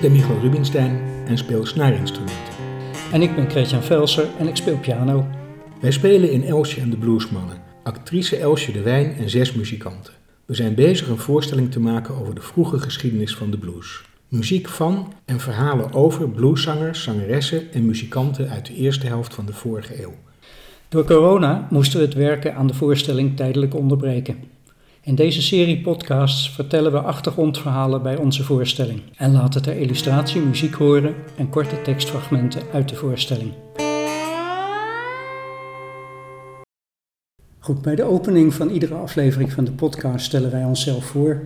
Ik ben Michael Rubinstein en speel snaarinstrumenten. En ik ben Christian Velser en ik speel piano. Wij spelen in Elsje en de Bluesmannen, actrice Elsje de Wijn en zes muzikanten. We zijn bezig een voorstelling te maken over de vroege geschiedenis van de blues. Muziek van en verhalen over blueszangers, zangeressen en muzikanten uit de eerste helft van de vorige eeuw. Door corona moesten we het werken aan de voorstelling tijdelijk onderbreken. In deze serie podcasts vertellen we achtergrondverhalen bij onze voorstelling en laten ter illustratie muziek horen en korte tekstfragmenten uit de voorstelling. Goed, bij de opening van iedere aflevering van de podcast stellen wij onszelf voor.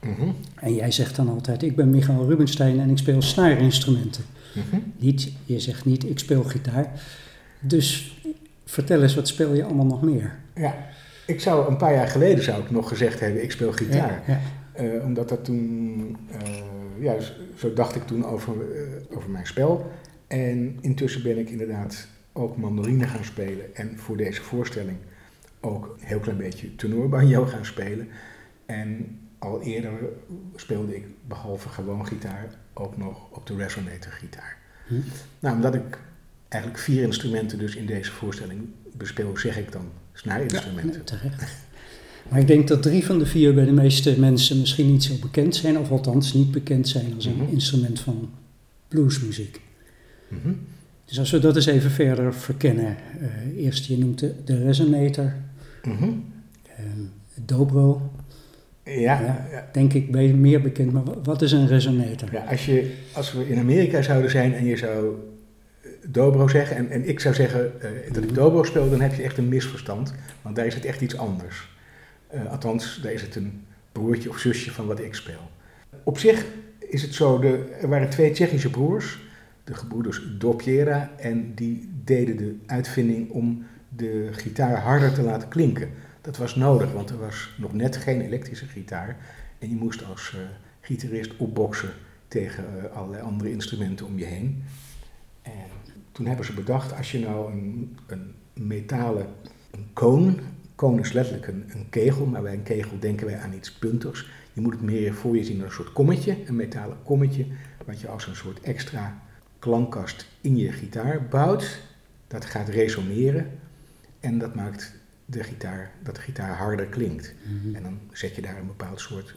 Mhm, En jij zegt dan altijd, ik ben Michael Rubinstein en ik speel snaarinstrumenten. mhm. Niet, je zegt niet, ik speel gitaar. Dus vertel eens, wat speel je allemaal nog meer? Ja, ik zou een paar jaar geleden zou ik nog gezegd hebben, ik speel gitaar. Ja, ja. Eh, omdat dat toen, eh, ja, zo- zo dacht ik toen over, eh, over mijn spel. En intussen ben ik inderdaad ook mandoline gaan spelen. En voor deze voorstelling ook een heel klein beetje tenorbanjo gaan spelen. En al eerder speelde ik, behalve gewoon gitaar, ook nog op de resonator gitaar. Hm. Nou, omdat ik eigenlijk vier instrumenten dus in deze voorstelling bespeel, zeg ik dan snaarinstrumenten. Nee, terecht. Maar ik denk dat drie van de vier bij de meeste mensen misschien niet zo bekend zijn, of althans niet bekend zijn als een Mhm. instrument van bluesmuziek. Mhm. Dus als we dat eens even verder verkennen. eh, eerst, je noemt de, de resonator, Mhm. eh, dobro. Ja, Ja. ja. Denk ik ben je meer bekend, maar wa- wat is een resonator? Ja, als, je, als we in Amerika zouden zijn en je zou dobro zeggen en, en ik zou zeggen eh, dat ik dobro speel, dan heb je echt een misverstand. Want daar is het echt iets anders. Eh, althans, daar is het een broertje of zusje van wat ik speel. Op zich is het zo, de, er waren twee Tsjechische broers, de gebroeders Dopiera, en die deden de uitvinding om de gitaar harder te laten klinken. Dat was nodig, want er was nog net geen elektrische gitaar. En je moest als eh, gitarist opboksen tegen allerlei andere instrumenten om je heen. En toen hebben ze bedacht, als je nou een, een metalen een koon, koon is letterlijk een, een kegel, maar bij een kegel denken wij aan iets puntigs. Je moet het meer voor je zien als een soort kommetje, een metalen kommetje, wat je als een soort extra klankkast in je gitaar bouwt. Dat gaat resoneren en dat maakt de gitaar, dat de gitaar harder klinkt. Mhm. En dan zet je daar een bepaald soort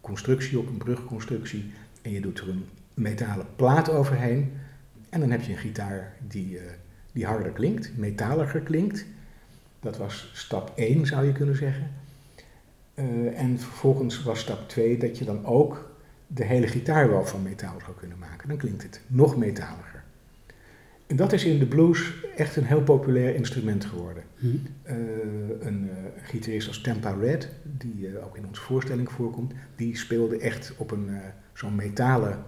constructie op, een brugconstructie. En je doet er een metalen plaat overheen. En dan heb je een gitaar die, eh, die harder klinkt, metaliger klinkt. Dat was stap 1, zou je kunnen zeggen. Eh, en vervolgens was stap 2 dat je dan ook de hele gitaar wel van metaal zou kunnen maken. Dan klinkt het nog metaliger. En dat is in de blues echt een heel populair instrument geworden. Hm. Eh, een eh, gitarist als Tampa Red, die ook in onze voorstelling voorkomt, die speelde echt op een zo'n metalen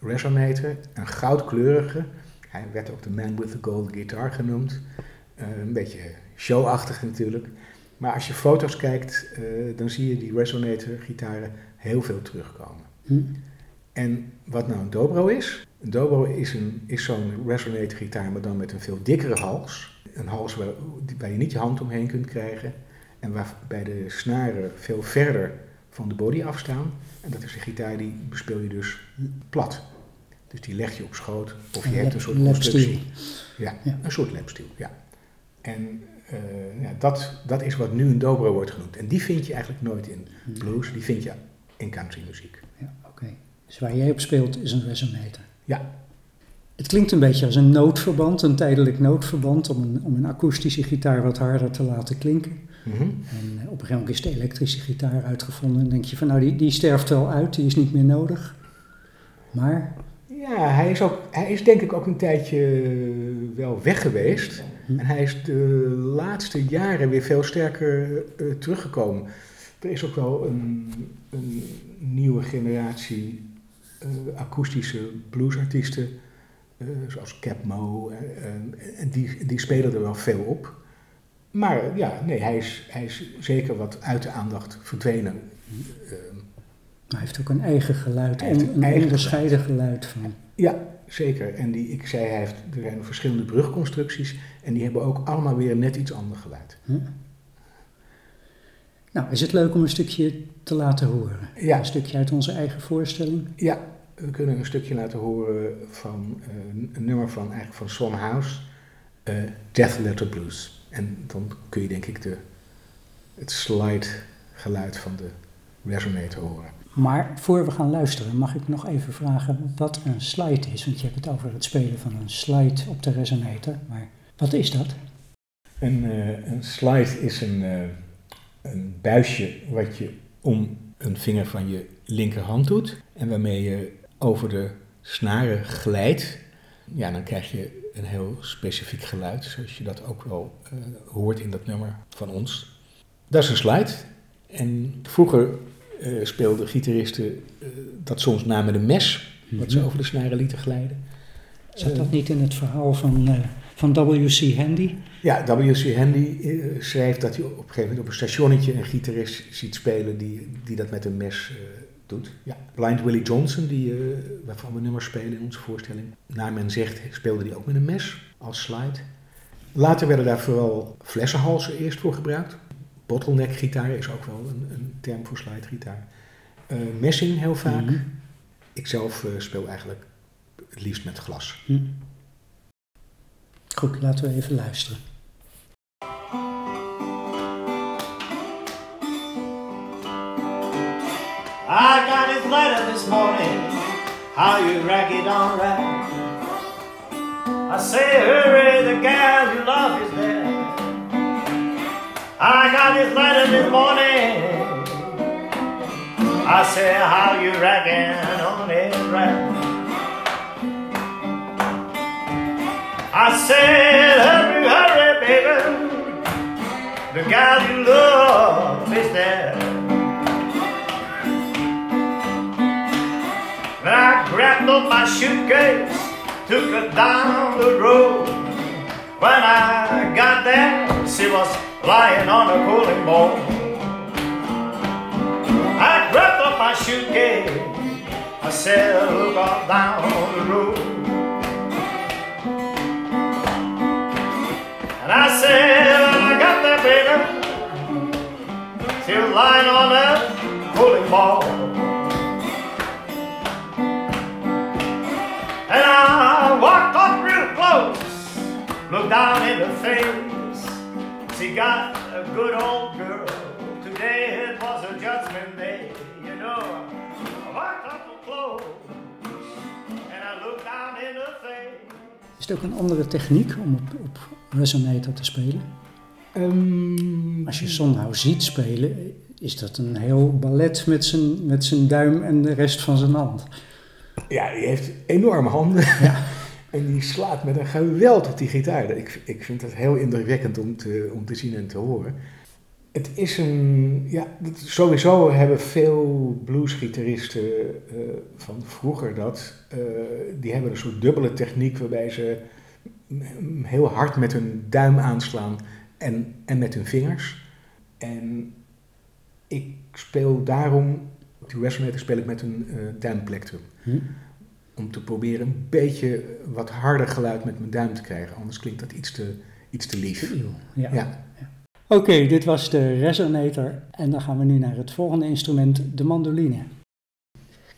resonator, een goudkleurige. Hij werd ook de man with the golden guitar genoemd. Eh, een beetje showachtig natuurlijk. Maar als je foto's kijkt, eh, dan zie je die resonator gitaren heel veel terugkomen. Hm. En wat nou een dobro is? Een dobro is, een, is zo'n resonator gitaar, maar dan met een veel dikkere hals. Een hals waar, waar je niet je hand omheen kunt krijgen. En waarbij de snaren veel verder van de body afstaan. En dat is een gitaar die bespeel je dus plat. Dus die leg je op schoot of je Een hebt lap- een soort constructie. Ja, Ja. een soort lapstoel, ja. En eh, ja, dat, dat is wat nu een dobro wordt genoemd. En die vind je eigenlijk nooit in blues, die vind je in countrymuziek. Ja, oké. Dus waar jij op speelt is een resonator. Ja. Het klinkt een beetje als een noodverband, een tijdelijk noodverband om een, om een akoestische gitaar wat harder te laten klinken. Mhm. En eh, op een gegeven moment is de elektrische gitaar uitgevonden. En denk je van nou, die, die sterft wel uit, die is niet meer nodig. Maar, Ja, hij is, ook, hij is denk ik ook een tijdje wel weg geweest. Hm. En hij is de laatste jaren weer veel sterker eh, teruggekomen. Er is ook wel een, een nieuwe generatie eh, akoestische bluesartiesten, eh, zoals Cap Mo, eh, en die, die spelen er wel veel op. Maar ja, nee, hij is, hij is zeker wat uit de aandacht verdwenen. Eh, hij heeft ook een eigen geluid, een een eigen onderscheiden geluid van. Ja, zeker. En die, ik zei, hij heeft, er zijn verschillende brugconstructies en die hebben ook allemaal weer net iets ander geluid. Hm? Nou, is het leuk om een stukje te laten horen? Ja. Een stukje uit onze eigen voorstelling. Ja, we kunnen een stukje laten horen van uh, een nummer van, eigenlijk van Son House, uh, Death Letter Blues. En dan kun je denk ik de, het slide geluid van de resonator horen. Maar voor we gaan luisteren, mag ik nog even vragen wat een slide is? Want je hebt het over het spelen van een slide op de resonator. Maar wat is dat? Een, uh, een slide is een, uh, een buisje wat je om een vinger van je linkerhand doet. En waarmee je over de snaren glijdt. Ja, dan krijg je een heel specifiek geluid, zoals je dat ook wel uh, hoort in dat nummer van ons. Dat is een slide. En vroeger uh, speelden gitaristen uh, dat soms na met een mes, wat ze Mhm. over de snaren lieten glijden. Zat dat niet in het verhaal van, uh, van W.C. Handy? Ja, W.C. Handy uh, schreef dat hij op een gegeven moment op een stationnetje een gitarist ziet spelen die, die dat met een mes uh, doet. Ja. Blind Willie Johnson, die, uh, waarvan we nummers spelen in onze voorstelling, naar men zegt speelde die ook met een mes als slide. Later werden daar vooral flessenhalsen eerst voor gebruikt. Bottleneck gitaar is ook wel een, een term voor slide gitaar. Uh, messing heel vaak. Mhm. Ik zelf uh, speel eigenlijk het liefst met glas. Hm. Goed, laten we even luisteren. I got his letter this morning. How you ragged on rag. I say, hurry, the gal you love is there. I got his letter this morning. I say, how you ragging on his rag. I said, hurry, hurry, baby. The gal you love is there. Then I grabbed up my suitcase, took her down the road. When I got there, she was lying on a cooling board. I grabbed up my suitcase, I said, look on down the road. And I said, I got there, baby, was lying on a cooling board. And I walked up real close, looked down in her face. She got a good old girl. Today it was a judgment day, you know. I walked up close, and I looked down in her face. Is het ook een andere techniek om op, op resonator te spelen? Um, Als je Sondhaus ziet spelen, is dat een heel ballet met zijn, met zijn duim en de rest van zijn hand. Ja, die heeft enorme handen. Ja. en die slaat met een geweld op die gitaar. Ik, ik vind dat heel indrukwekkend om te, om te zien en te horen. Het is een. Ja, sowieso hebben veel bluesgitaristen uh, van vroeger dat. Uh, die hebben een soort dubbele techniek waarbij ze heel hard met hun duim aanslaan en, en met hun vingers. En ik speel daarom. Die resonator speel ik met een uh, duimplectrum. Hm? Om te proberen een beetje wat harder geluid met mijn duim te krijgen. Anders klinkt dat iets te, iets te lief. Ja. ja. Oké, okay, dit was de resonator. En dan gaan we nu naar het volgende instrument, de mandoline.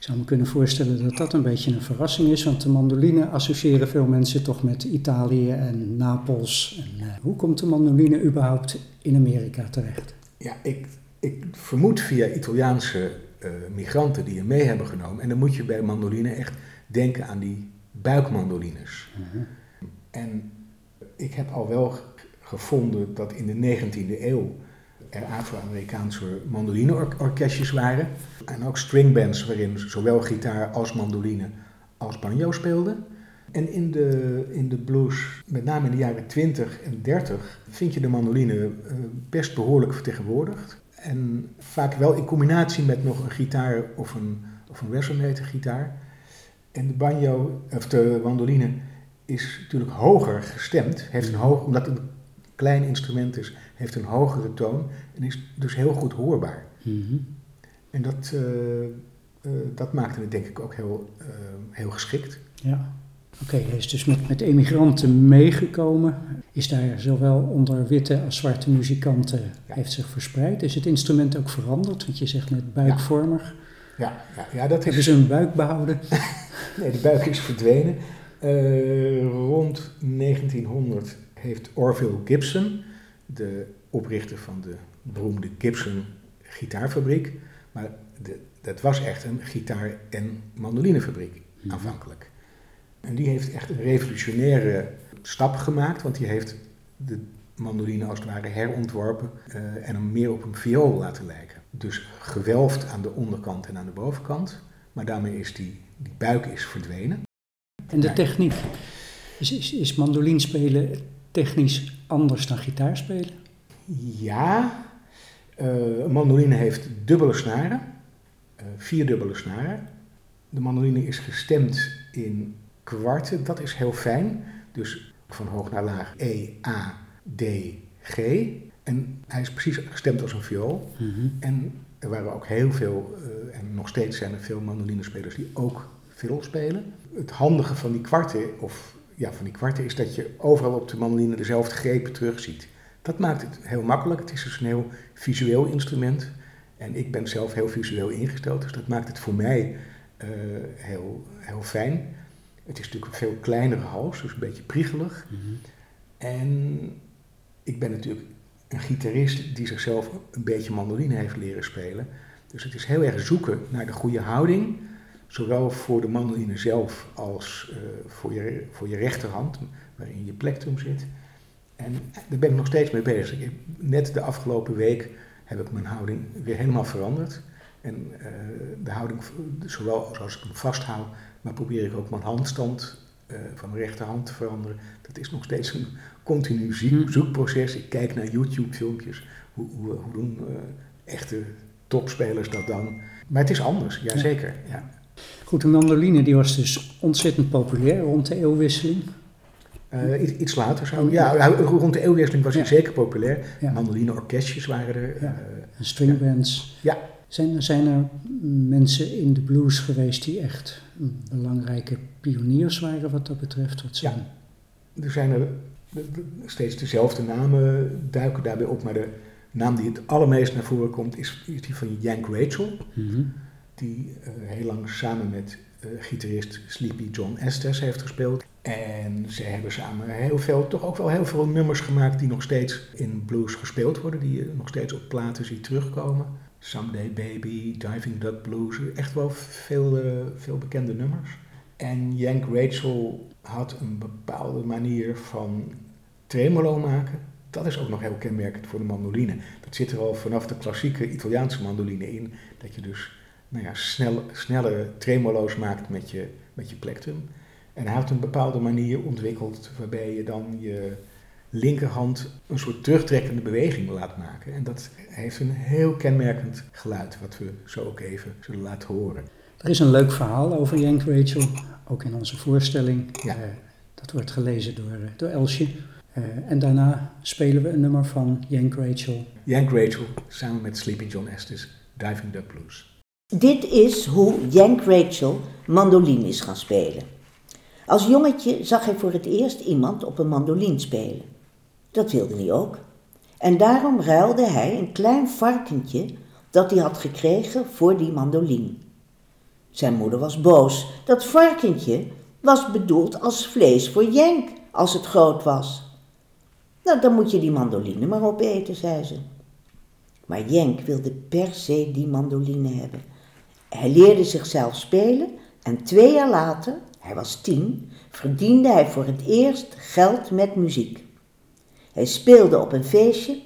Ik zou me kunnen voorstellen dat dat een beetje een verrassing is, want de mandoline associëren veel mensen toch met Italië en Napels. En, uh, hoe komt de mandoline überhaupt in Amerika terecht? Ja, ik, ik vermoed via Italiaanse uh, migranten die je mee hebben genomen. En dan moet je bij mandoline echt denken aan die buikmandolines. Mhm. En ik heb al wel gevonden dat in de 19e eeuw er Afro-Amerikaanse mandolineorkestjes waren. En ook stringbands waarin zowel gitaar als mandoline als banjo speelden. En in de, in de blues, met name in de jaren 20 en 30, vind je de mandoline uh, best behoorlijk vertegenwoordigd. En vaak wel in combinatie met nog een gitaar of een, of een resonator gitaar. En de banjo, of de mandoline, is natuurlijk hoger gestemd. Heeft een hoog, omdat het een klein instrument is, heeft een hogere toon en is dus heel goed hoorbaar. Mm -hmm. En dat, uh, uh, dat maakte het denk ik ook heel, uh, heel geschikt. Ja. Oké, okay, hij is dus met, met emigranten meegekomen. Is daar zowel onder witte als zwarte muzikanten, ja. heeft zich verspreid. Is het instrument ook veranderd? Want je zegt net buikvormig. Ja. Ja, dat Hebben is... ze hun buik behouden? Nee, de buik is verdwenen. Eh, rond 1900 heeft Orville Gibson, de oprichter van de beroemde Gibson gitaarfabriek, maar de, dat was echt een gitaar- en mandolinefabriek Mhm. aanvankelijk. En die heeft echt een revolutionaire stap gemaakt, want die heeft de mandoline als het ware herontworpen eh, en hem meer op een viool laten lijken. Dus gewelfd aan de onderkant en aan de bovenkant, maar daarmee is die, die buik is verdwenen. En de techniek? Is, is, is mandolin spelen technisch anders dan gitaar spelen? Ja, een mandoline heeft dubbele snaren, eh, vier dubbele snaren. De mandoline is gestemd in kwarten, dat is heel fijn. Dus van hoog naar laag E, A, D, G. En hij is precies gestemd als een viool. En er waren ook heel veel, eh, en nog steeds zijn er veel mandolinespeler die ook fiddle spelen. Het handige van die kwarten, of ja, van die kwarten, is dat je overal op de mandoline dezelfde grepen terugziet. Dat maakt het heel makkelijk. Het is dus een heel visueel instrument. En ik ben zelf heel visueel ingesteld, dus dat maakt het voor mij eh, heel, heel fijn. Het is natuurlijk een veel kleinere hals, dus een beetje priegelig. En ik ben natuurlijk een gitarist die zichzelf een beetje mandoline heeft leren spelen. Dus het is heel erg zoeken naar de goede houding. Zowel voor de mandoline zelf als eh, voor, je, voor je rechterhand, waarin je plektrum zit. En daar ben ik nog steeds mee bezig. Net de afgelopen week heb ik mijn houding weer helemaal veranderd. En eh, de houding, zowel als ik hem vasthoud, maar probeer ik ook mijn handstand eh, van mijn rechterhand te veranderen. Dat is nog steeds een continu zoek- Hm. zoekproces. Ik kijk naar YouTube-filmpjes. Hoe, hoe, hoe doen eh, echte topspelers dat dan? Maar het is anders, Ja. jazeker. Ja. Goed, de mandoline die was dus ontzettend populair rond de eeuwwisseling. Eh, iets, iets later zou ja, ja, rond de eeuwwisseling was hij Ja. zeker populair. Ja. Mandoline-orkestjes waren er. Ja. eh, En stringbands. Ja. Zijn, zijn er mensen in de blues geweest die echt belangrijke pioniers waren wat dat betreft? Wat zijn? Er zijn er steeds dezelfde namen duiken daarbij op, maar de naam die het allermeest naar voren komt is, is die van Yank Rachel, Mhm. die eh, heel lang samen met eh, gitarist Sleepy John Estes heeft gespeeld. En ze hebben samen heel veel, toch ook wel heel veel nummers gemaakt die nog steeds in blues gespeeld worden, die je nog steeds op platen ziet terugkomen. Someday Baby, Diving Duck Blues, echt wel veel, eh, veel bekende nummers. En Yank Rachel had een bepaalde manier van tremolo maken. Dat is ook nog heel kenmerkend voor de mandoline. Dat zit er al vanaf de klassieke Italiaanse mandoline in. Dat je dus nou ja, snel, snelle tremolo's maakt met je, met je plektrum. En hij had een bepaalde manier ontwikkeld waarbij je dan je linkerhand een soort terugtrekkende beweging laat maken. En dat heeft een heel kenmerkend geluid, wat we zo ook even zullen laten horen. Er is een leuk verhaal over Yank Rachel, ook in onze voorstelling. Ja. Eh, dat wordt gelezen door, eh, door Elsje. Eh, en daarna spelen we een nummer van Yank Rachel. Yank Rachel samen met Sleepy John Estes, Diving Duck Blues. Dit is hoe Yank Rachel mandoline is gaan spelen. Als jongetje zag hij voor het eerst iemand op een mandoline spelen. Dat wilde hij ook. En daarom ruilde hij een klein varkentje dat hij had gekregen voor die mandoline. Zijn moeder was boos. Dat varkentje was bedoeld als vlees voor Yank als het groot was. Nou, dan moet je die mandoline maar opeten, zei ze. Maar Jenk wilde per se die mandoline hebben. Hij leerde zichzelf spelen en twee jaar later, hij was tien, verdiende hij voor het eerst geld met muziek. Hij speelde op een feestje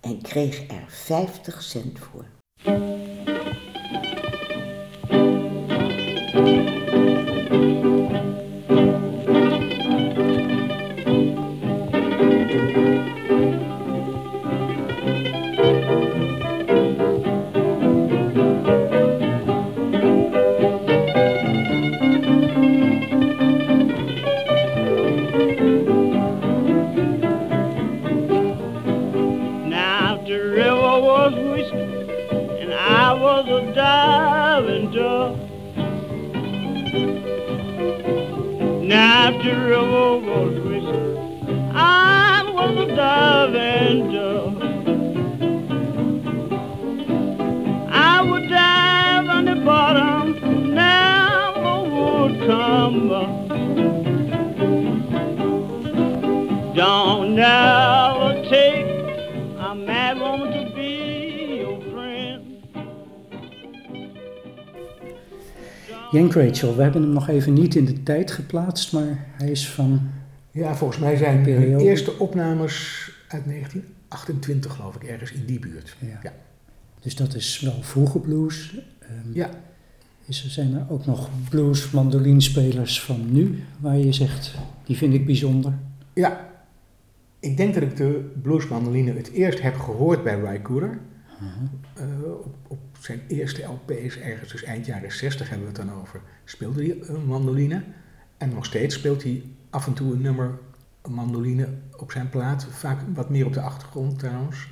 en kreeg er 50 cent voor. Was whiskey, and I was a diving dove. Yank Rachel, we hebben hem nog even niet in de tijd geplaatst, maar hij is van... Ja, volgens mij zijn Periode. eerste opnames uit 1928, geloof ik, ergens in die buurt. Ja. Ja. Dus dat is wel vroege blues. Ehm, Ja. Is, er zijn er ook nog blues mandolinespelers van nu, waar je zegt, die vind ik bijzonder. Ja, ik denk dat ik de bluesmandoline het eerst heb gehoord bij Ry Cooder. Eh, op, op zijn eerste LP's, ergens dus eind jaren 60 hebben we het dan over, speelde hij een mandoline. En nog steeds speelt hij af en toe een nummer een mandoline op zijn plaat. Vaak wat meer op de achtergrond trouwens.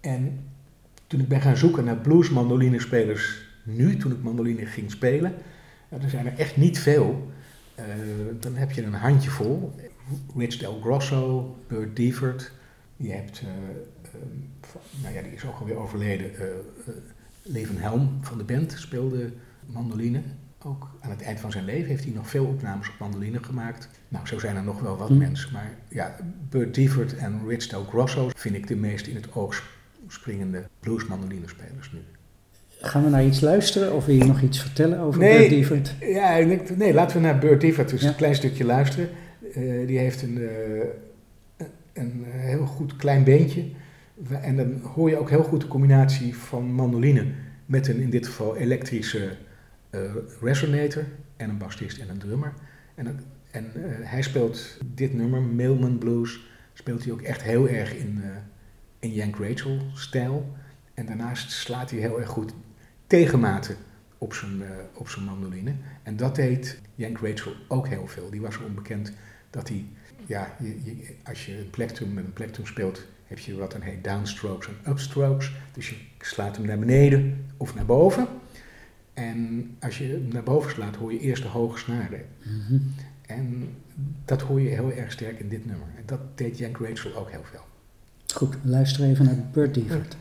En toen ik ben gaan zoeken naar bluesmandolinespelers nu, toen ik mandoline ging spelen, er zijn er echt niet veel. Eh, dan heb je een handjevol. Rich Del Grosso, Burt Devert. Je hebt, eh, van- nou ja, die is ook alweer overleden. Leven Helm van de band speelde mandoline. Ook aan het eind van zijn leven heeft hij nog veel opnames op mandoline gemaakt. Nou, zo zijn er nog wel wat Hm. mensen. Maar ja, Burt Devert en Rich Del Grosso vind ik de meest in het oog springende blues-mandolinespelers nu. Gaan we naar iets luisteren of wil je nog iets vertellen over Nee. Bert? Ja, nee, laten we naar Burt Devert dus Ja. een klein stukje luisteren. Eh, die heeft een, eh, een heel goed klein beentje. En dan hoor je ook heel goed de combinatie van mandoline met een in dit geval elektrische eh, resonator en een bassist en een drummer. En, en eh, hij speelt dit nummer, Mailman Blues, speelt hij ook echt heel erg in, eh, in Yank Rachel stijl. En daarnaast slaat hij heel erg goed tegenmaten op zijn, op zijn mandoline. En dat deed Yank Rachel ook heel veel. Die was onbekend dat hij, ja, je- als je een plectrum met een plectrum speelt, heb je wat dan heet downstrokes en upstrokes. Dus je slaat hem naar beneden of naar boven. En als je hem naar boven slaat, hoor je eerst de hoge snaren. Mhm. En dat hoor je heel erg sterk in dit nummer. En dat deed Yank Rachel ook heel veel. Goed, we luisteren even naar Bert Dievert. Man,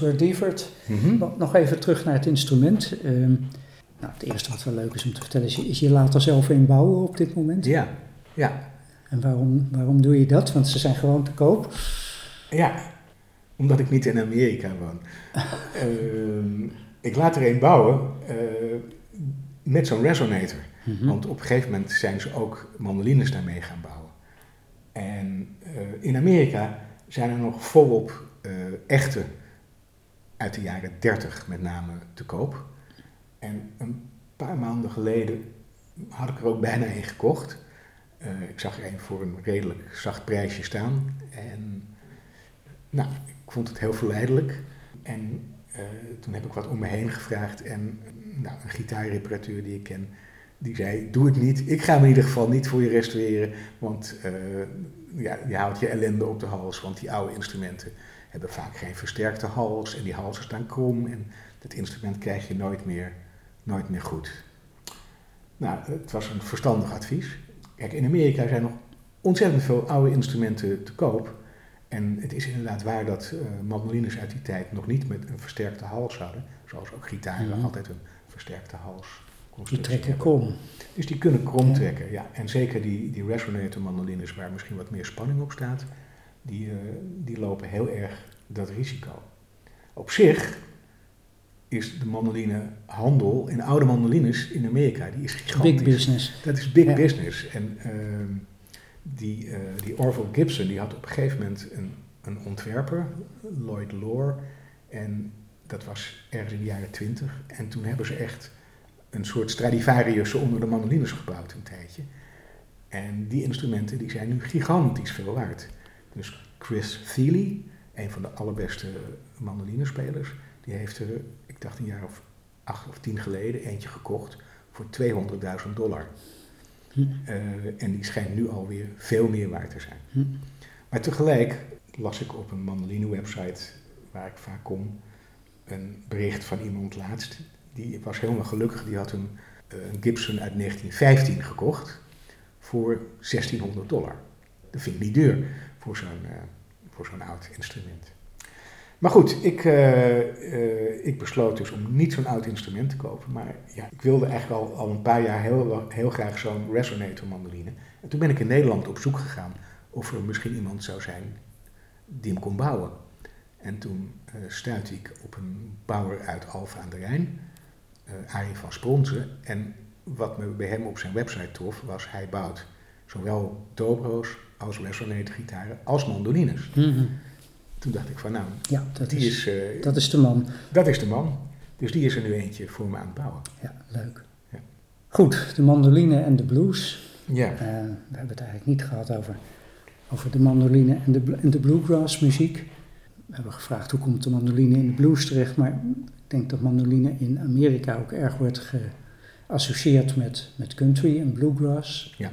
Bert Dievert. Nog- even terug naar het instrument. Ehm, nou, het eerste wat wel leuk is om te vertellen is, je- is je laat er zelf in bouwen op dit moment. Ja, ja, En waarom, waarom doe je dat? Want ze zijn gewoon te koop. ja. Omdat ik niet in Amerika woon. Ehm, ik laat er een bouwen eh, met zo'n resonator. Mhm. Want op een gegeven moment zijn ze ook mandolines daarmee gaan bouwen. En eh, in Amerika zijn er nog volop eh, echte uit de jaren 30 met name te koop. En een paar maanden geleden had ik er ook bijna een gekocht. Eh, ik zag er een voor een redelijk zacht prijsje staan. En nou, ik vond het heel verleidelijk. En eh, toen heb ik wat om me heen gevraagd. En nou, een gitaarreparateur die ik ken, die zei, doe het niet. Ik ga hem in ieder geval niet voor je restaureren. Want eh, ja, je houdt je ellende op de hals. Want die oude instrumenten hebben vaak geen versterkte hals. En die halsen staan krom. En dat instrument krijg je nooit meer, nooit meer goed. Nou, het was een verstandig advies. Kijk, in Amerika zijn nog ontzettend veel oude instrumenten te koop. En het is inderdaad waar dat eh, mandolines uit die tijd nog niet met een versterkte hals hadden. Zoals ook gitaren Mhm. altijd een versterkte hals. Die trekken krom. Dus die kunnen krom trekken, ja. En zeker die, die resonator mandolines waar misschien wat meer spanning op staat, die, eh, die lopen heel erg dat risico. Op zich is de mandolinehandel in oude mandolines in Amerika, die is gigantisch. Big business. Dat is big Ja. business. En ehm, die, eh, die Orville Gibson, die had op een gegeven moment een, een ontwerper, Lloyd Lohr. En dat was ergens in de jaren twintig. En toen hebben ze echt een soort Stradivarius onder de mandolines gebouwd een tijdje. En die instrumenten die zijn nu gigantisch veel waard. Dus Chris Thiele, een van de allerbeste mandolinespelers, die heeft er, ik dacht een jaar of acht of tien geleden, eentje gekocht voor 200.000 dollar. Hm. Eh, en die schijnt nu alweer veel meer waard te zijn. Hm. Maar tegelijk las ik op een mandoline-website waar ik vaak kom een bericht van iemand laatst. Die was helemaal gelukkig, die had een, eh, een Gibson uit 1915 gekocht voor 1600 dollar. Dat vind ik niet duur voor zo'n eh, voor zo'n oud instrument. Maar goed, ik, eh, eh, ik besloot dus om niet zo'n oud instrument te kopen. Maar ja, ik wilde eigenlijk al, al een paar jaar heel, heel graag zo'n resonator mandoline. En toen ben ik in Nederland op zoek gegaan of er misschien iemand zou zijn die hem kon bouwen. En toen eh stuitte ik op een bouwer uit Alphen aan de Rijn, Arie van Spronsen. En wat me bij hem op zijn website trof, was hij bouwt zowel dobro's als resonator gitaren als mandolines. Mhm. Toen dacht ik van nou, Ja, dat die is, is, eh, dat is de man. dat is de man. Dus die is er nu eentje voor me aan het bouwen. Ja, leuk. Ja. Goed, de mandoline en de blues. Ja, Eh, we hebben het eigenlijk niet gehad over, over de mandoline en de, en de bluegrass muziek. We hebben gevraagd hoe komt de mandoline in de blues terecht, maar ik denk dat mandoline in Amerika ook erg wordt geassocieerd met, met country en bluegrass. Ja.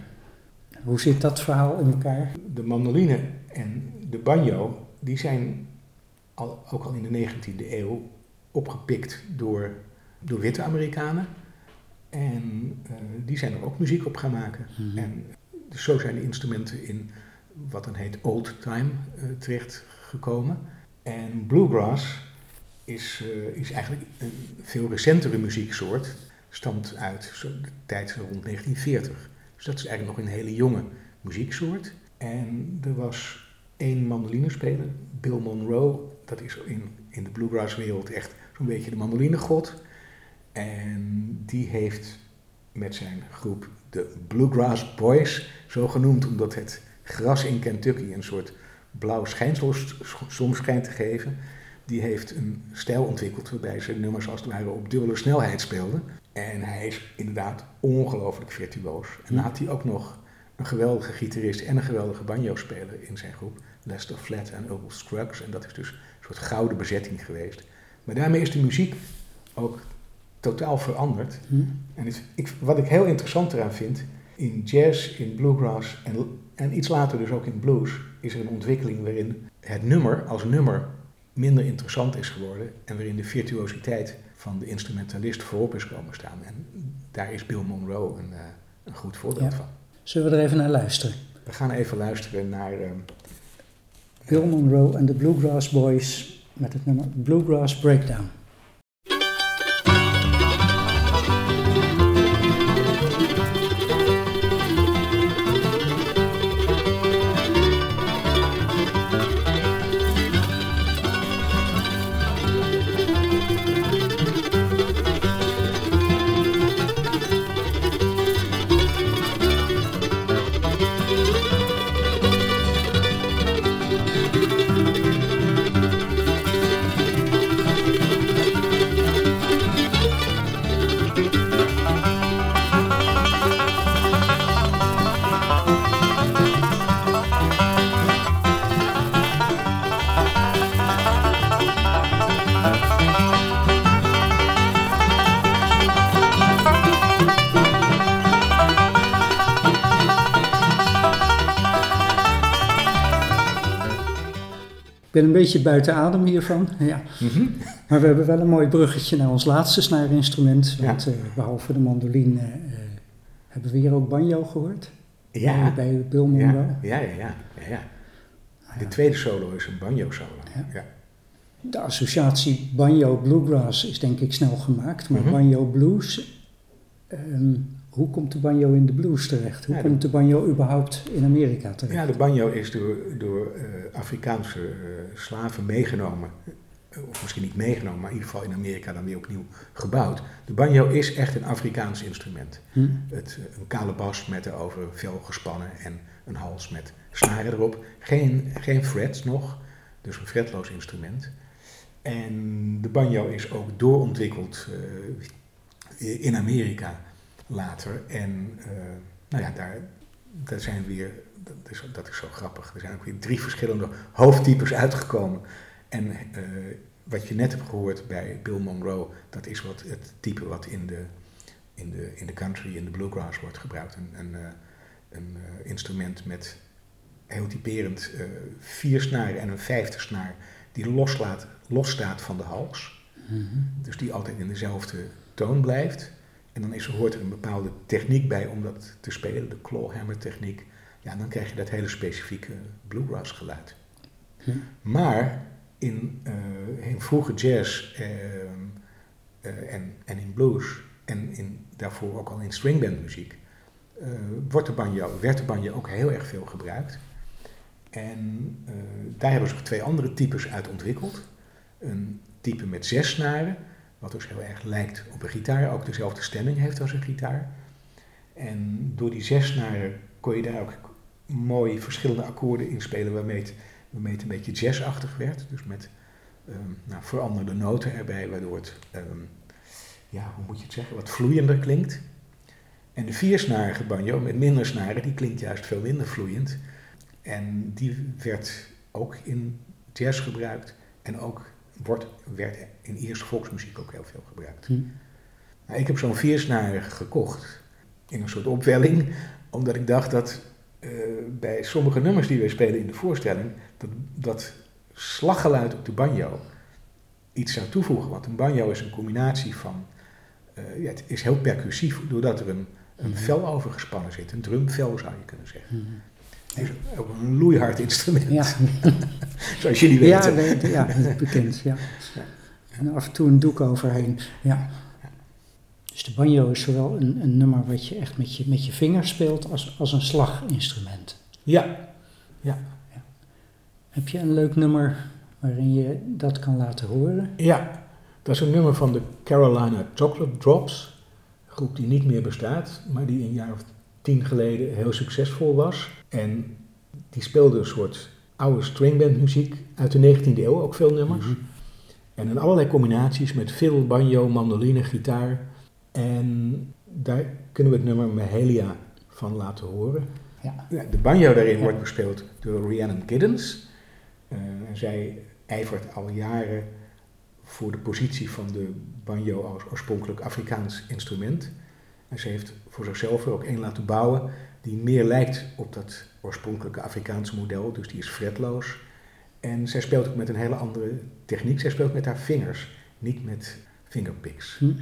Hoe zit dat verhaal in elkaar? de mandoline en de banjo, die zijn al, ook al in de 19e eeuw opgepikt door, door witte Amerikanen. En eh, die zijn er ook muziek op gaan maken. Mhm. En dus zo zijn de instrumenten in wat dan heet old time eh, terechtgekomen. En bluegrass is, eh, is eigenlijk een veel recentere muzieksoort. Stamt uit zo de tijd rond 1940. Dus dat is eigenlijk nog een hele jonge muzieksoort. En er was één mandolinespeler, Bill Monroe. Dat is in, in de bluegrasswereld echt zo'n beetje de mandolinegod. En die heeft met zijn groep de Bluegrass Boys, zo genoemd omdat het gras in Kentucky een soort blauw schijnsel sch- soms schijnt te geven. Die heeft een stijl ontwikkeld waarbij ze nummers als het ware op dubbele snelheid speelden. En hij is inderdaad ongelooflijk virtuoos. En dan had hij ook nog een geweldige gitarist en een geweldige banjo-speler in zijn groep. Lester Flatt en Earl Scruggs. En dat is dus een soort gouden bezetting geweest. Maar daarmee is de muziek ook totaal veranderd. Hm? En het, ik, wat ik heel interessant eraan vind, in jazz, in bluegrass en, en iets later dus ook in blues, is er een ontwikkeling waarin het nummer als nummer minder interessant is geworden en waarin de virtuositeit van de instrumentalist voorop is komen staan. En daar is Bill Monroe een, eh, een goed voorbeeld Ja. van. Zullen we er even naar luisteren? We gaan even luisteren naar ehm, Bill Monroe en de Bluegrass Boys met het nummer Bluegrass Breakdown. Ben een beetje buiten adem hiervan. Ja. Maar we hebben wel een mooi bruggetje naar ons laatste snaarinstrument. Want eh, behalve de mandoline eh, hebben we hier ook banjo gehoord. ja, Bij, bij Bill Monroe. ja, ja, ja, ja, ja, ja. De tweede solo is een banjo solo. Ja. De associatie banjo bluegrass is denk ik snel gemaakt, maar Mhm. banjo blues, ehm, hoe komt de banjo in de blues terecht? Hoe Ja, komt de banjo überhaupt in Amerika terecht? Ja, de banjo is door, door eh, Afrikaanse eh, slaven meegenomen. Eh, Of misschien niet meegenomen, maar in ieder geval in Amerika dan weer opnieuw gebouwd. De banjo is echt een Afrikaans instrument. Hm? Het, een kale bas met erover vel gespannen en een hals met snaren erop. Geen, geen frets nog, dus een fretloos instrument. En de banjo is ook doorontwikkeld in Amerika later. En eh, nou ja, daar, daar zijn weer, dat is, dat is zo grappig, er zijn ook weer drie verschillende hoofdtypes uitgekomen. En eh, wat je net hebt gehoord bij Bill Monroe, dat is wat het type wat in de, in de, in de country, in de bluegrass wordt gebruikt. Een, een, eh, een instrument met heel typerend eh, vier snaren en een vijfde snaar die loslaat, losstaat van de hals. Mhm. Dus die altijd in dezelfde toon blijft. En dan is, er- hoort er een bepaalde techniek bij om dat te spelen, de clawhammer techniek. Ja, dan krijg je dat hele specifieke bluegrass geluid. Hm. Maar in, in vroege jazz ehm, eh, en, en in blues en in, daarvoor ook al in stringbandmuziek eh, wordt de banjo, werd de banjo ook heel erg veel gebruikt. En daar hebben ze ook twee andere types uit ontwikkeld. Een type met zes snaren, wat dus heel erg lijkt op een gitaar, ook dezelfde stemming heeft als een gitaar. En door die zes snaren kon je daar ook mooi verschillende akkoorden in spelen waarmee het, waarmee het een beetje jazzachtig werd. Dus met ehm, nou, veranderde noten erbij, waardoor het, ehm, ja, hoe moet je het zeggen, wat vloeiender klinkt. En de viersnarige banjo met minder snaren, die klinkt juist veel minder vloeiend. En die werd ook in jazz gebruikt en ook wordt, werd in eerste volksmuziek ook heel veel gebruikt. Hm. Nou, ik heb zo'n viersnarige gekocht in een soort opwelling, omdat ik dacht dat eh, bij sommige nummers die wij spelen in de voorstelling, dat, dat slaggeluid op de banjo iets zou toevoegen. Want een banjo is een combinatie van, eh, ja, het is heel percussief, doordat er een, een vel over gespannen zit, een drumvel zou je kunnen zeggen. Het is ook een loeihard instrument, Ja, zoals jullie ja, weten. weet- ja, dat is bekend. Ja. En af en toe een doek overheen. Ja. Dus de banjo is zowel een, een nummer wat je echt met je, met je vingers speelt als, als een slaginstrument. Ja, Heb je een leuk nummer waarin je dat kan laten horen? Ja, dat is een nummer van de Carolina Chocolate Drops. Een groep die niet meer bestaat, maar die een jaar of tien geleden heel succesvol was. En die speelde een soort oude stringbandmuziek uit de 19e eeuw, ook veel nummers. Mhm. En in allerlei combinaties met fiddle, banjo, mandoline, gitaar. En daar kunnen we het nummer Mahalia van laten horen. Ja. Ja, De banjo daarin Ja. wordt bespeeld door Rhiannon Giddens. En zij ijvert al jaren voor de positie van de banjo als oorspronkelijk Afrikaans instrument. En ze heeft voor zichzelf er ook één laten bouwen die meer lijkt op dat oorspronkelijke Afrikaanse model. Dus die is fretloos. En zij speelt ook met een hele andere techniek. Zij speelt met haar vingers, niet met fingerpicks. Hm.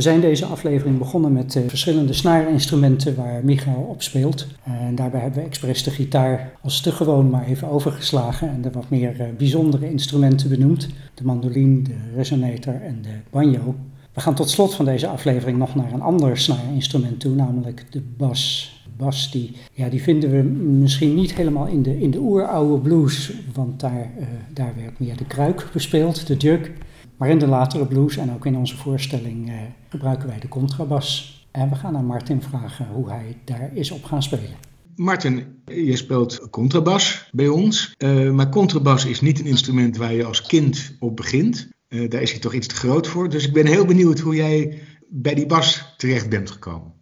We zijn deze aflevering begonnen met eh, verschillende snaarinstrumenten waar Michael op speelt. En daarbij hebben we expres de gitaar als te gewoon maar even overgeslagen en de wat meer eh, bijzondere instrumenten benoemd. De mandoline, de resonator en de banjo. We gaan tot slot van deze aflevering nog naar een ander snaarinstrument toe, namelijk de bas. Bas, die, ja, die vinden we misschien niet helemaal in de, in de oeroude blues, want daar, daar werd meer de kruik bespeeld, de jug. Maar in de latere blues en ook in onze voorstelling uh, gebruiken wij de contrabas. En we gaan aan Martin vragen hoe hij daar is op gaan spelen. Martin, je speelt contrabas bij ons. Uh, maar contrabas is niet een instrument waar je als kind op begint. Uh, daar is hij toch iets te groot voor. Dus ik ben heel benieuwd hoe jij bij die bas terecht bent gekomen.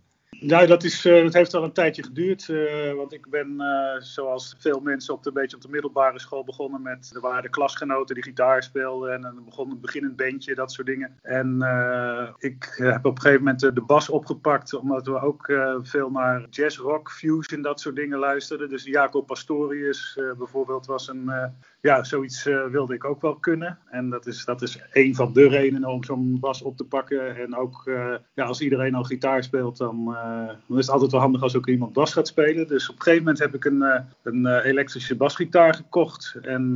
Nou, dat, is, uh, dat heeft al een tijdje geduurd. Uh, want ik ben, uh, zoals veel mensen, op de, beetje op de middelbare school begonnen met. Er waren klasgenoten die gitaar speelden. En dan begon een beginnend bandje, dat soort dingen. En ik heb op een gegeven moment de bas opgepakt. Omdat we ook veel naar jazz, rock, fusion, dat soort dingen luisterden. Dus Jacob Pastorius bijvoorbeeld was een ja, zoiets wilde ik ook wel kunnen. En dat is, dat is een van de redenen om zo'n bas op te pakken. En ook ja, als iedereen al gitaar speelt, dan, dan, is het altijd wel handig als ook iemand bas gaat spelen. Dus op een gegeven moment heb ik een, een elektrische basgitaar gekocht. En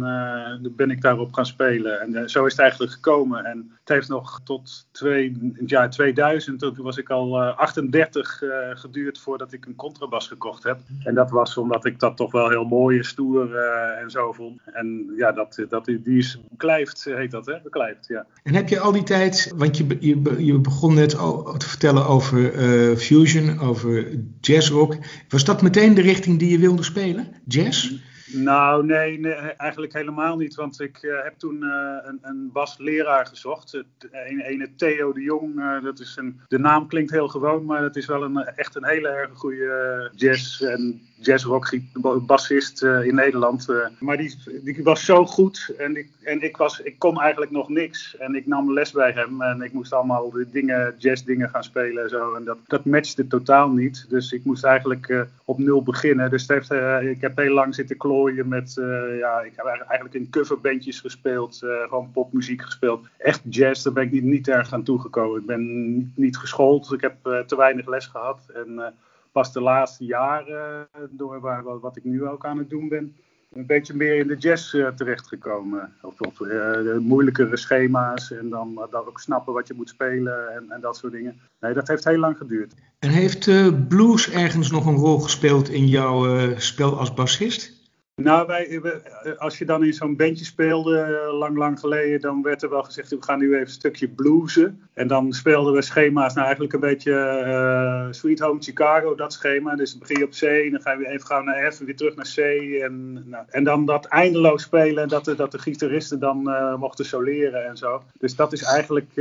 dan ben ik daarop gaan spelen. En zo is het eigenlijk gekomen. En het heeft nog tot het jaar 2000, toen was ik al 38 geduurd voordat ik een contrabas gekocht heb. En dat was omdat ik dat toch wel heel mooi en stoer en zo vond. En ja, dat, dat, die is beklijft, heet dat, hè? Beklijft, ja. En heb je al die tijd, want je, je, je begon net te vertellen over fusion, over jazzrock. Was dat meteen de richting die je wilde spelen? Jazz? Nou, nee, nee, eigenlijk helemaal niet. Want ik uh, heb toen uh, een, een basleraar gezocht. Een, een Theo de Jong. Uh, dat is een, de naam klinkt heel gewoon, maar dat is wel een, echt een hele erg goede jazz- en jazzrock bassist in Nederland. maar die, die was zo goed en, ik, en ik, was, ik kon eigenlijk nog niks. En ik nam les bij hem en ik moest allemaal de dingen, jazzdingen gaan spelen en zo. En dat, dat matchte totaal niet. Dus ik moest eigenlijk op nul beginnen. Dus ik heb heel lang zitten kloppen met, uh, ja, ik heb eigenlijk in coverbandjes gespeeld, uh, gewoon popmuziek gespeeld. Echt jazz, daar ben ik niet, niet erg aan toegekomen. Ik ben niet, geschoold, ik heb uh, te weinig les gehad. En pas de laatste jaren, door waar, wat ik nu ook aan het doen ben, een beetje meer in de jazz terechtgekomen. Of, moeilijkere schema's en dan, dan ook snappen wat je moet spelen en, en dat soort dingen. Nee, dat heeft heel lang geduurd. En heeft blues ergens nog een rol gespeeld in jouw spel als bassist? Nou, wij, als je dan in zo'n bandje speelde, eh, lang, lang geleden, dan werd er wel gezegd, we gaan nu even een stukje bluesen. En dan speelden we schema's, nou eigenlijk een beetje uh, Sweet Home Chicago, dat schema. Dus dan begin je op C, dan ga je weer even gauw naar F, weer terug naar C. En, nou, en dan dat eindeloos spelen, en dat de, dat de gitaristen dan mochten soleren en zo. Dus dat is eigenlijk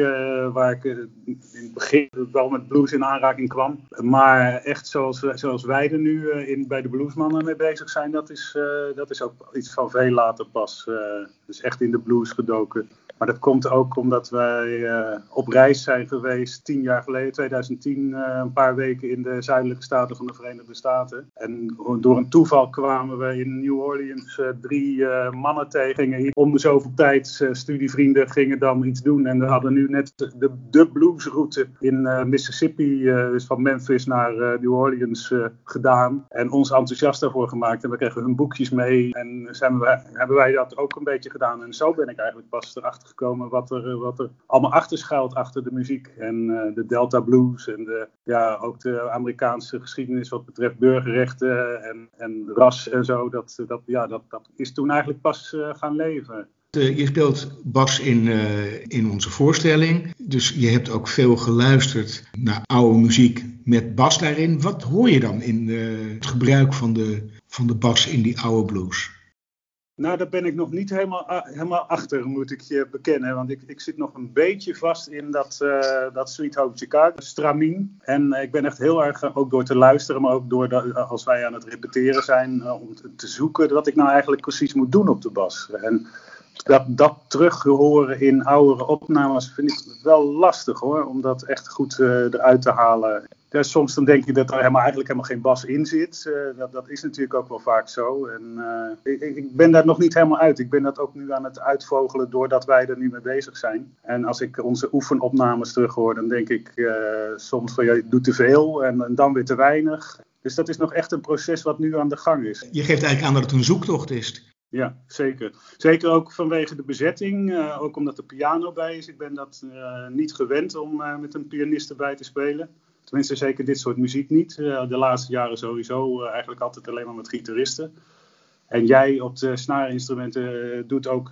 waar ik in het begin wel met blues in aanraking kwam. Maar echt zoals, zoals wij er nu bij de bluesmannen mee bezig zijn, dat is dat is ook iets van veel later pas. Uh, dus echt in de blues gedoken. Maar dat komt ook omdat wij uh, op reis zijn geweest tien jaar geleden, 2010, een paar weken in de zuidelijke staten van de Verenigde Staten. En door een toeval kwamen we in New Orleans drie mannen tegen. Hier om de zoveel tijd, studievrienden gingen dan iets doen. En we hadden nu net de, de bluesroute in Mississippi, dus van Memphis naar New Orleans gedaan. En ons enthousiast daarvoor gemaakt. En we kregen hun boekjes mee. En zijn we, hebben wij dat ook een beetje gedaan. En zo ben ik eigenlijk pas erachter gekomen wat er, wat er allemaal achter schuilt achter de muziek. En uh, de Delta Blues en de, ja, ook de Amerikaanse geschiedenis wat betreft burgerrechten en, en ras en zo. Dat, dat, ja, dat, dat is toen eigenlijk pas uh, gaan leven. Je speelt bas in, uh, in onze voorstelling. Dus je hebt ook veel geluisterd naar oude muziek met bas daarin. Wat hoor je dan in het gebruik van de, van de bas in die oude blues? Nou, daar ben ik nog niet helemaal, helemaal achter, moet ik je bekennen. Want ik, ik zit nog een beetje vast in dat, uh, dat Sweet Home Chicago, stramien. En ik ben echt heel erg, ook door te luisteren, maar ook door de, als wij aan het repeteren zijn, om te zoeken wat ik nou eigenlijk precies moet doen op de bas. En dat, dat terug horen in oudere opnames vind ik wel lastig hoor, om dat echt goed eruit te halen. Soms dan denk je dat er helemaal, eigenlijk helemaal geen bas in zit. Uh, dat, dat is natuurlijk ook wel vaak zo. En, uh, ik, ik, ben daar nog niet helemaal uit. Ik ben dat ook nu aan het uitvogelen doordat wij er nu mee bezig zijn. En als ik onze oefenopnames terughoor, dan denk ik uh, soms van ja, je doet te veel en, en, dan weer te weinig. Dus dat is nog echt een proces wat nu aan de gang is. Je geeft eigenlijk aan dat het een zoektocht is. Ja, zeker. Zeker ook vanwege de bezetting, uh, ook omdat de piano bij is. Ik ben dat uh, niet gewend om uh, met een pianist erbij te spelen. Tenminste, zeker dit soort muziek niet. de laatste jaren sowieso eigenlijk altijd alleen maar met gitaristen. En jij op de snaarinstrumenten doet ook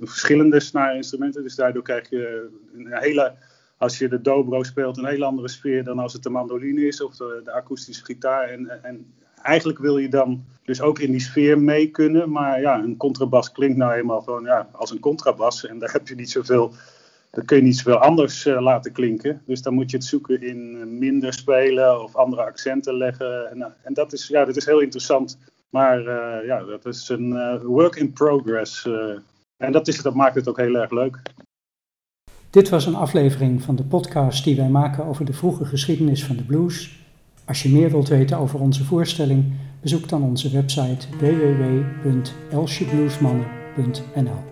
verschillende snaarinstrumenten. Dus daardoor krijg je een hele, als je de dobro speelt, een hele andere sfeer dan als het de mandoline is of de, de akoestische gitaar. En, en eigenlijk wil je dan dus ook in die sfeer mee kunnen. Maar ja, een contrabas klinkt nou eenmaal gewoon ja, als een contrabas. En daar heb je niet zoveel, daar kun je niet zoveel anders uh, laten klinken. Dus dan moet je het zoeken in uh, minder spelen of andere accenten leggen. En, uh, en, dat, is, ja, dat is heel interessant. Maar ja, dat is een work in progress. en dat, is, dat maakt het ook heel erg leuk. Dit was een aflevering van de podcast die wij maken over de vroege geschiedenis van de blues. Als je meer wilt weten over onze voorstelling, bezoek dan onze website www.elsjebluesmannen.nl.